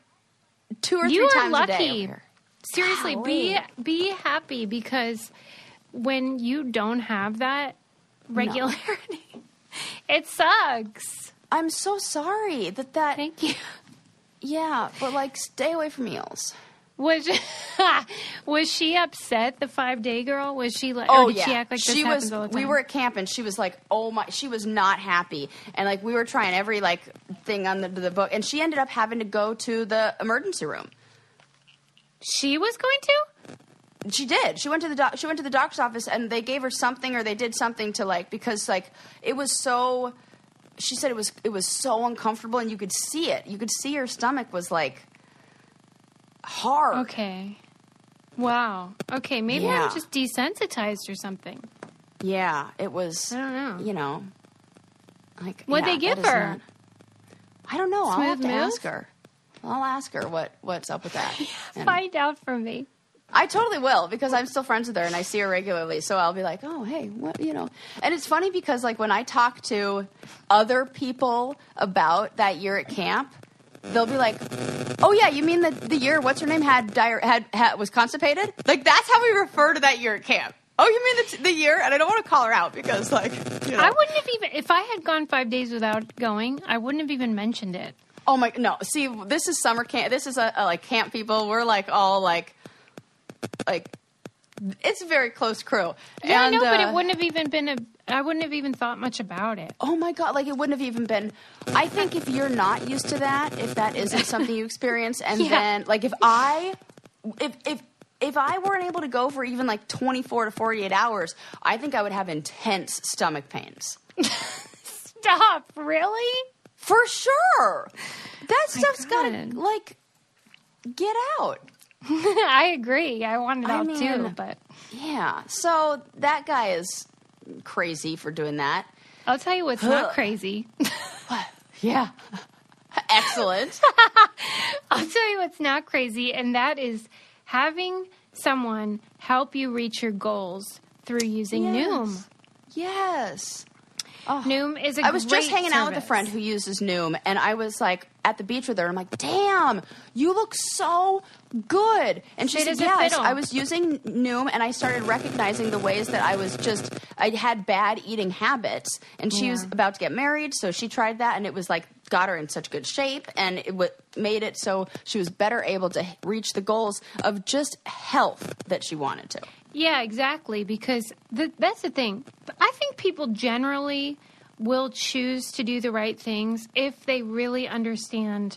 two or You three are times a day. lucky. over here. Seriously, be Golly. be happy because when you don't have that regularity, it sucks. I'm so sorry that that. Thank you. Yeah, but like, stay away from eels. Was was she upset? The five day girl was she like? Oh did yeah, she act like she was. all the time? We were at camp and she was like, "Oh my!" She was not happy, and like we were trying every like thing on the, the book, and she ended up having to go to the emergency room. She was going to. She did. She went to the doc- she went to the doctor's office, and they gave her something, or they did something to like because like it was so. She said it was it was so uncomfortable, and you could see it. You could see her stomach was like hard. Okay. Wow. Okay, maybe Yeah. I'm just desensitized or something. Yeah, it was. I don't know. You know, like What'd yeah, they give her? not- I don't know. Smooth I'll have to move? ask her. I'll ask her what what's up with that. Find out from me. I totally will because I'm still friends with her and I see her regularly. So I'll be like, oh hey, what you know? And it's funny because like when I talk to other people about that year at camp. They'll be like, "Oh yeah, you mean the the year what's her name had diar- had, had was constipated? Like that's how we refer to that year at camp. Oh, you mean the, the year? And I don't want to call her out because like, you know. I wouldn't have even if I had gone five days without going. I wouldn't have even mentioned it. Oh my no! See, this is summer camp. This is a, a like camp people. We're like all like, like, it's a very close crew. Yeah, and, I know, but uh, it wouldn't have even been a. I wouldn't have even thought much about it. Oh my god! Like it wouldn't have even been. I think if you're not used to that, if that isn't something you experience, and Yeah. then like if I, if if if I weren't able to go for even like 24 to 48 hours, I think I would have intense stomach pains. Stop! Really? For sure. That stuff's got to like get out. I agree. I want it I out too, but Yeah. So that guy is crazy for doing that. I'll tell you what's not crazy. Yeah. Excellent. I'll tell you what's not crazy, and that is having someone help you reach your goals through using Noom. Yes. Oh. Noom is a I was just hanging out with a friend who uses Noom, and I was like at the beach with her. I'm like, "Damn, you look so good." And she said, "Yes. I was using Noom, and I started recognizing the ways that I was just I had bad eating habits." And she was about to get married, so she tried that, and it was like got her in such good shape, and it w- made it so she was better able to reach the goals of just health that she wanted to. Yeah, exactly. Because th- that's the thing. I think people generally will choose to do the right things if they really understand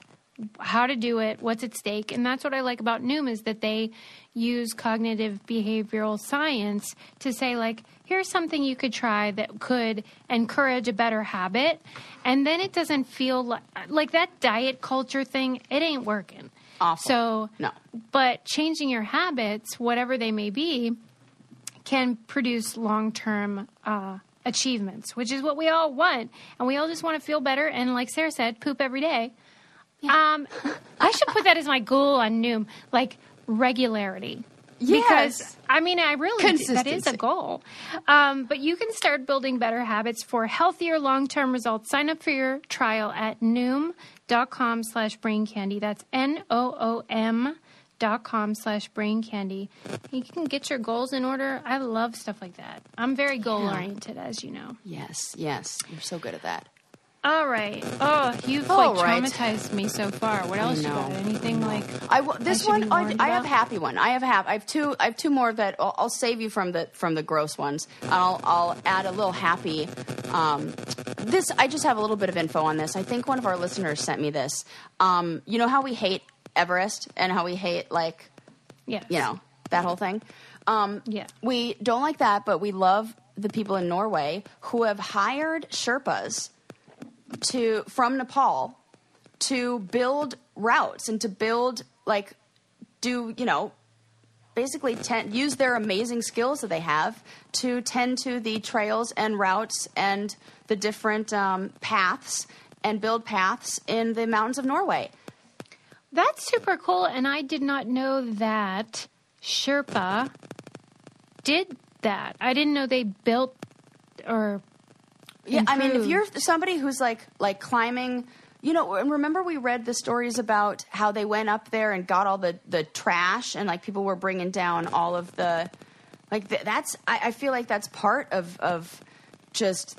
how to do it, what's at stake. And that's what I like about Noom is that they use cognitive behavioral science to say like, here's something you could try that could encourage a better habit. And then it doesn't feel like, like that diet culture thing, it ain't working. Awful. So No. but changing your habits, whatever they may be, can produce long term uh, achievements, which is what we all want. And we all just want to feel better and, like Sarah said, poop every day. Um, I should put that as my goal on Noom, like regularity. Yes. Because I mean, I really do- that is a goal. Um, but you can start building better habits for healthier long term results. Sign up for your trial at noom.com slash brain candy. That's N O O M dot com slash brain candy. You can get your goals in order. I love stuff like that. I'm very goal oriented, as you know. Yes, yes, you're so good at that. All right. Oh, you've All like right. traumatized me so far. What else you got? Anything like I w- this be one I, I have a happy one. I have hap- I have two I have two more that I'll, I'll save you from the from the gross ones. I'll I'll add a little happy. Um, this I just have a little bit of info on this. I think one of our listeners sent me this. Um, you know how we hate Everest and how we hate like yes. you know that whole thing. Um, Yeah. we don't like that, but we love the people in Norway who have hired Sherpas to from Nepal to build routes and to build like do you know basically tend, use their amazing skills that they have to tend to the trails and routes and the different um, paths and build paths in the mountains of Norway. That's super cool, and I did not know that Sherpa did that. I didn't know they built or Yeah, I mean, if you're somebody who's like like climbing, you know, and remember we read the stories about how they went up there and got all the the trash and like people were bringing down all of the like th- that's I, I feel like that's part of of just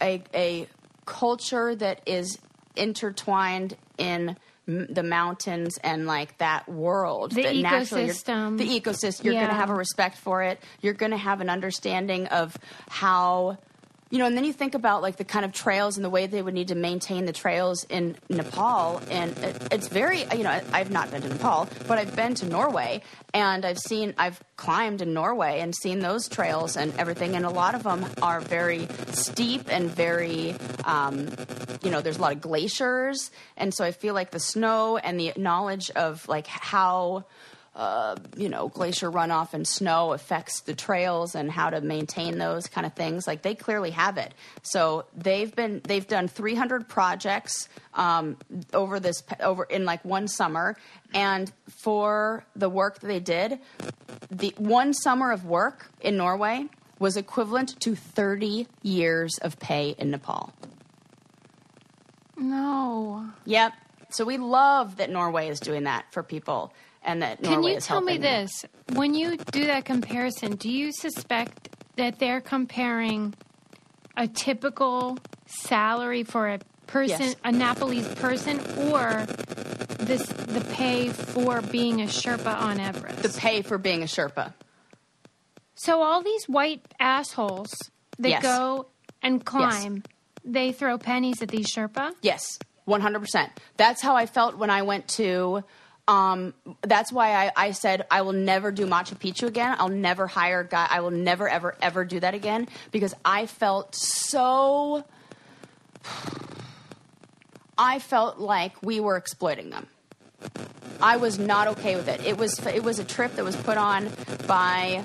a a culture that is intertwined in m- the mountains and like that world The that ecosystem. the ecosystem you're going to have a respect for it you're going to have an understanding of how you know and then you think about like the kind of trails and the way they would need to maintain the trails in nepal. And it, it's very you know i've not been to nepal but i've been to norway and i've seen i've climbed in norway and seen those trails and everything. And a lot of them are very steep and very um, you know there's a lot of glaciers. And so i feel like the snow and the knowledge of like how uh, you know, glacier runoff and snow affects the trails and how to maintain those kind of things. Like they clearly have it. So they've been they've done 300 projects um, over this over in like one summer, and for the work that they did, the one summer of work in Norway was equivalent to 30 years of pay in Nepal. No. Yep. So we love that Norway is doing that for people, and that Can Norway you tell me helping. this? When you do that comparison, do you suspect that they're comparing a typical salary for a person, Yes. a Nepalese person, or this the pay for being a Sherpa on Everest? The pay for being a Sherpa. so all these white assholes that Yes. go and climb, they throw pennies at these Sherpa. Yes, one hundred percent. That's how I felt when I went to. Um, that's why I, I said I will never do Machu Picchu again. I'll never hire guy. I will never, ever, ever do that again because I felt so. I felt like we were exploiting them. I was not okay with it. It was it was a trip that was put on by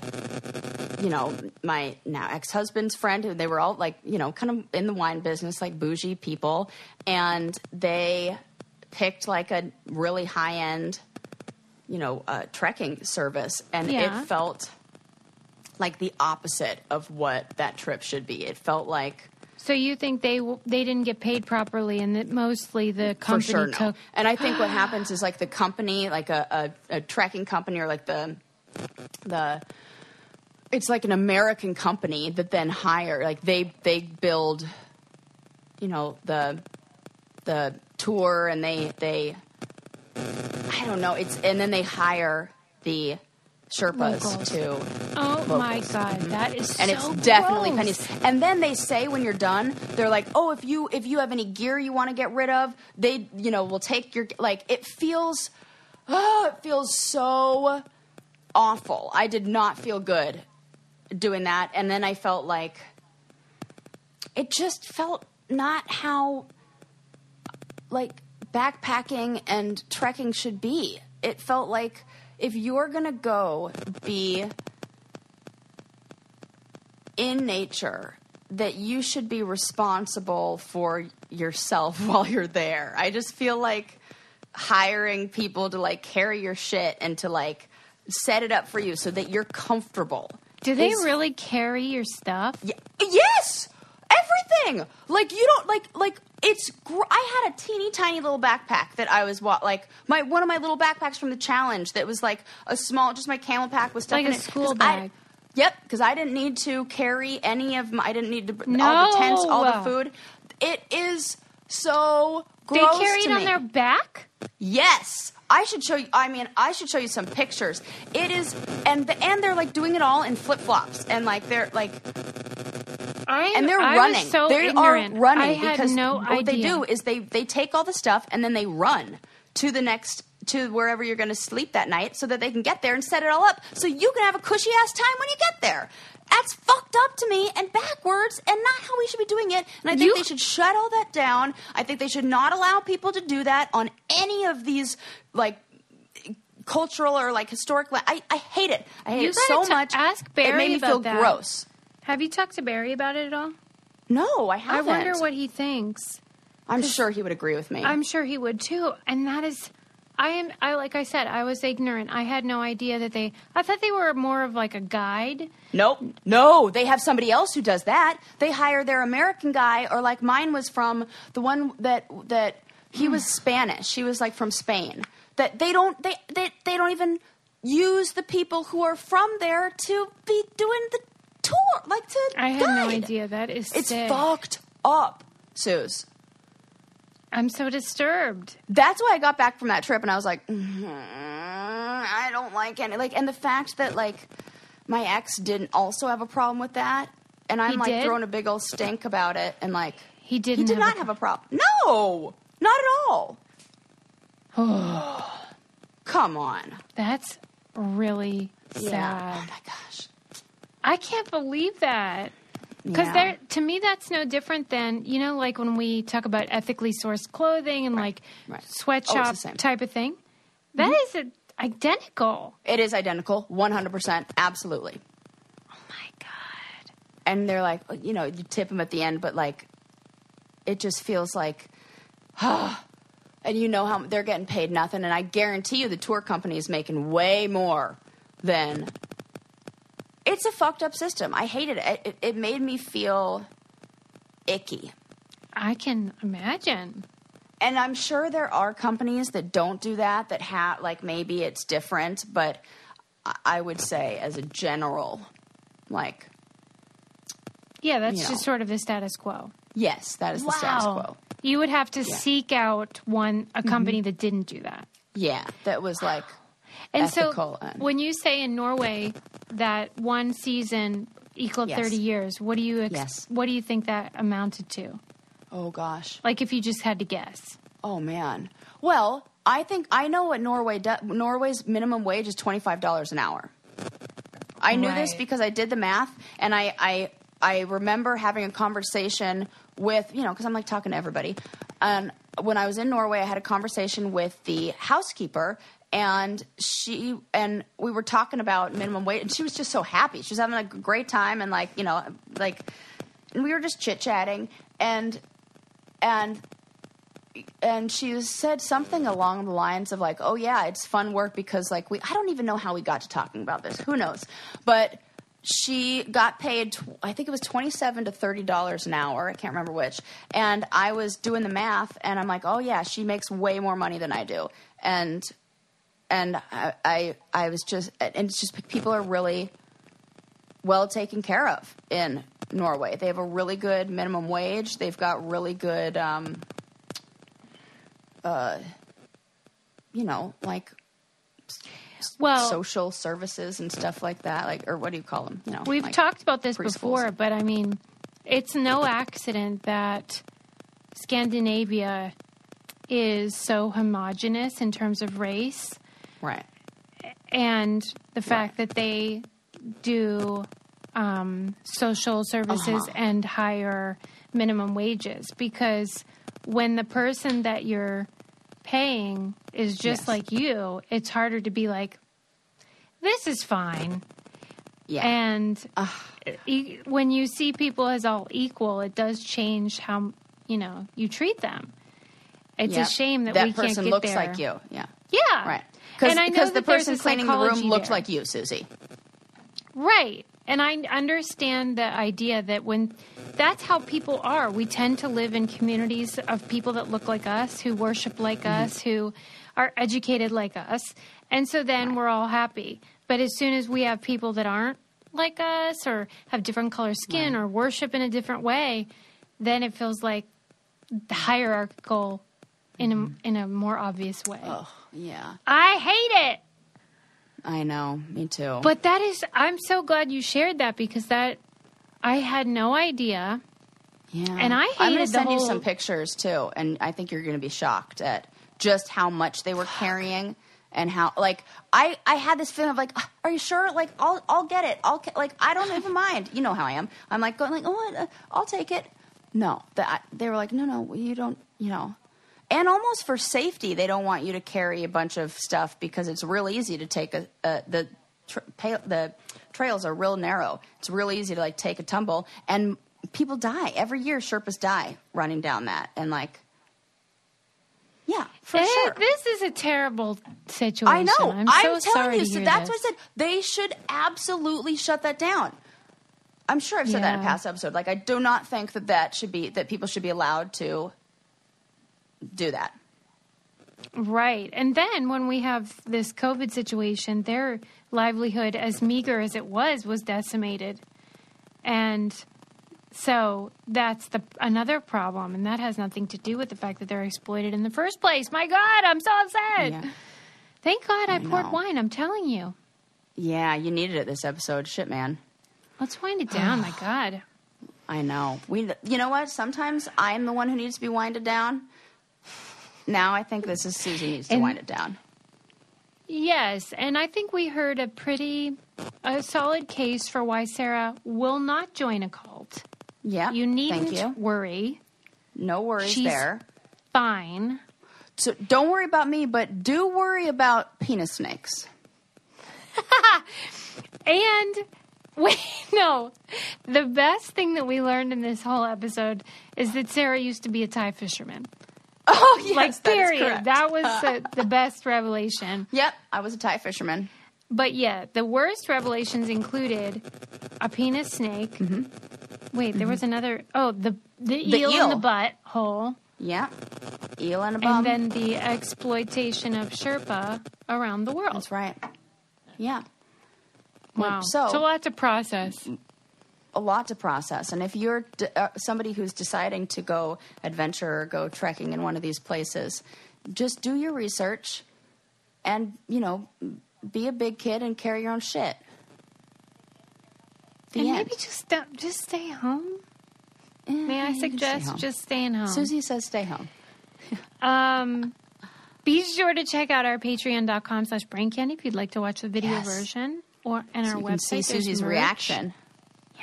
you know, my now ex husband's friend, they were all like, you know, kind of in the wine business, like bougie people. And they picked like a really high end, you know, uh, trekking service. And Yeah. it felt like the opposite of what that trip should be. It felt like, So you think they w- they didn't get paid properly, and that mostly the company for sure, no. took. And I think what happens is like the company, like a, a, a trekking company or like the, the, it's like an American company that then hire like they they build you know the the tour and they they I don't know it's and then they hire the Sherpas Locals. to Oh my god, that is and so it's definitely pennies. And then they say when you're done, they're like, "Oh, if you if you have any gear you want to get rid of, they you know will take your like." It feels, oh, it feels so awful. I did not feel good doing that, and then I felt like it just felt not how like backpacking and trekking should be. It felt like if you're gonna go be in nature that you should be responsible for yourself while you're there. I just feel like hiring people to like carry your shit and to like set it up for you so that you're comfortable. Do they is- really carry your stuff? Y- yes, everything. Like you don't like like it's. Gr- I had a teeny tiny little backpack that I was wa- like my one of my little backpacks from the challenge that was like a small, just my CamelBak with stuff Like in a it. 'Cause I- bag. yep, because I didn't need to carry any of my. I didn't need to all the tents, all the food. It is so great. They gross carry to it on me. their back? Yes. I should show you. I mean, I should show you some pictures. It is, and the, and they're like doing it all in flip flops, and like they're like I and they're I running. so they ignorant. are running because no what idea. they do is they they take all the stuff and then they run to the next to wherever you're going to sleep that night so that they can get there and set it all up so you can have a cushy ass time when you get there. That's fucked up to me and backwards and not how we should be doing it. And I think You- they should shut all that down. I think they should not allow people to do that on any of these like cultural or like historic. la- I, I hate it. I hate You it so much. ask it made me feel that. gross. Have you talked to Barry about it at all? No, I haven't. I wonder what he thinks. I'm sure he would agree with me. I'm sure he would too. And that is, I am. I like I said, I was ignorant. I had no idea that they. I thought they were more of like a guide. Nope. No, they have somebody else who does that. They hire their American guy, or like mine was from the one that that he was hmm. Spanish. He was like from Spain. That they don't they they they don't even use the people who are from there to be doing the tour, like to. I had no guide. idea. That is It's sick. fucked up. Suze. I'm so disturbed. That's why I got back from that trip and I was like, "Mhm, I don't like any like, and the fact that like my ex didn't also have a problem with that, and I'm He like did? throwing a big old stink about it, and like He didn't. he did have not a, have a problem. No, not at all. Come on. That's really sad. Yeah. Oh my gosh. I can't believe that. Because Yeah. there, to me, that's no different than you know, like when we talk about ethically sourced clothing and like right. Oh, sweatshop. Mm-hmm. type of thing. That is a, identical. It is identical, 100%, absolutely. Oh my god! and they're like, you know, you tip them at the end, but like, it just feels like, and you know how they're getting paid nothing, and I guarantee you the tour company is making way more than. It's a fucked up system. I hated it. It, it, made me feel icky. I can imagine. And I'm sure there are companies that don't do that, that have, like, maybe it's different, but I- would say, as a general, like, Yeah, that's You know. just sort of the status quo. yes, that is the status quo. You would have to seek out one a Mm-hmm. company that didn't do that. Yeah, that was like, And so, when you say in Norway that one season equaled Yes. thirty years, what do you ex- Yes. what do you think that amounted to? oh gosh. Like if you just had to guess. Oh man. Well, I think I know what Norway does. Norway's minimum wage is twenty five dollars an hour. I knew this because I did the math, and I I I remember having a conversation with you know because I'm like talking to everybody. And when I was in Norway, I had a conversation with the housekeeper. And she and we were talking about minimum wage, and she was just so happy. She was having a great time, and like you know, like, and we were just chit chatting, and and and she said something along the lines of like, "Oh yeah, it's fun work because like we I don't even know how we got to talking about this. Who knows?" But she got paid I think it was 27 to 30 dollars an hour. I can't remember which. And I was doing the math and I'm like, "Oh yeah, she makes way more money than I do." And and I I, I was just and it's just people are really well taken care of in Norway. They have a really good minimum wage. They've got really good, um, uh, you know, like Well, social services and stuff like that. Like, or what do you call them? You know, We've like talked about this before, but I mean, it's no accident that Scandinavia is so homogenous in terms of race right. and the fact that they do um, social services Uh-huh. and higher minimum wages because when the person that you're paying is just Yes. like you, it's harder to be like, this is fine. Yeah. And e- when you see people as all equal, it does change how you know you treat them. It's a shame that, that we can't person get looks there. like you. Yeah. Yeah, Right. Know Because the person cleaning the room looked there. like you, Susie. Right. And I understand the idea that when that's how people are, we tend to live in communities of people that look like us, who worship like Mm-hmm. us, who are educated like us. And so then we're all happy. But as soon as we have people that aren't like us or have different color skin or worship in a different way, then it feels like the hierarchical in a, in a more obvious way. Mm-hmm. Oh, yeah. I hate it. I know. Me too. But that is, I'm so glad you shared that because that I had no idea. Yeah. And I I'm going to send you some pictures too, and I think you're going to be shocked at just how much they were carrying and how like I I had this feeling of like, "Ah, are you sure? Like I'll I'll get it. I'll like I don't even mind. You know how I am. I'm like going like, oh, uh, I'll take it. No, that they were like, no, no, you don't. You know. And almost for safety, they don't want you to carry a bunch of stuff because it's real easy to take a, a the tr- pa- the trails are real narrow. It's real easy to like take a tumble, and people die every year. Sherpas die running down that, and like, yeah, for Eh, sure. This is a terrible situation. I know. I'm I'm, so telling sorry you. So that's this. what I said. They should absolutely shut that down. I'm sure I've said that in a past episode. Like, I do not think that that should be that people should be allowed to do that. Right. And then when we have this COVID situation, their livelihood, as meager as it was, was decimated. And So that's the another problem, and that has nothing to do with the fact that they're exploited in the first place. My God, I'm so upset. Yeah. Thank God I, poured know. wine. I'm telling you. Yeah, you needed it this episode. Shit, man. Let's wind it down. My God. I know. We, you know what? Sometimes I am the one who needs to be winded down. Now I think this is Susie needs to And- wind it down. Yes, and I think we heard a pretty a solid case for why Sarah will not join a cult. Yeah. You needn't Thank you. worry. No worries She's- there. Fine. So don't worry about me, but do worry about penis snakes. And wait, no. The best thing that we learned in this whole episode is that Sarah used to be a Thai fisherman. Oh yes, like, period. That was uh, the best revelation. Yep, I was a Thai fisherman. But yeah, the worst revelations included a penis snake. Wait, there was another. Oh, the the eel, in the butt hole, Yeah, eel and a bum. and then the exploitation of Sherpa around the world. That's right. Yeah, Wow, So- so a lot to process. A lot to process. And if you're d- uh, somebody who's deciding to go adventure or go trekking in one of these places, just do your research, and you know, be a big kid and carry your own shit. The and end. maybe just don't- just stay home. May I can stay suggest just staying home? Susie says stay home. Um, be sure to check out our patreon.com slash brain candy if you'd like to watch the video Yes. version or and our You website. see Susie's reaction.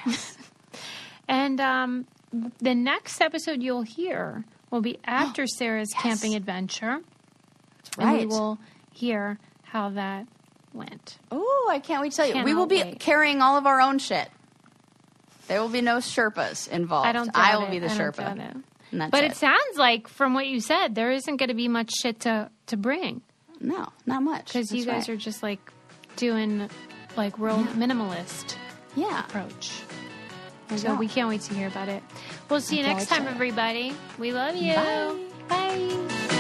And um, the next episode you'll hear will be after Sarah's camping adventure. And we will hear how that went. Oh, I can't wait to tell you. we will be wait. carrying all of our own shit. There will be no Sherpas involved. I don't I will it. be the I Sherpa. it. That's But it. it sounds like, from what you said, there isn't going to be much shit to, to bring. no, not much. Because you guys right. are just like doing like real minimalist yeah. approach. And so Yeah. we can't wait to hear about it. We'll see you next time, everybody. We love you. Bye. Bye.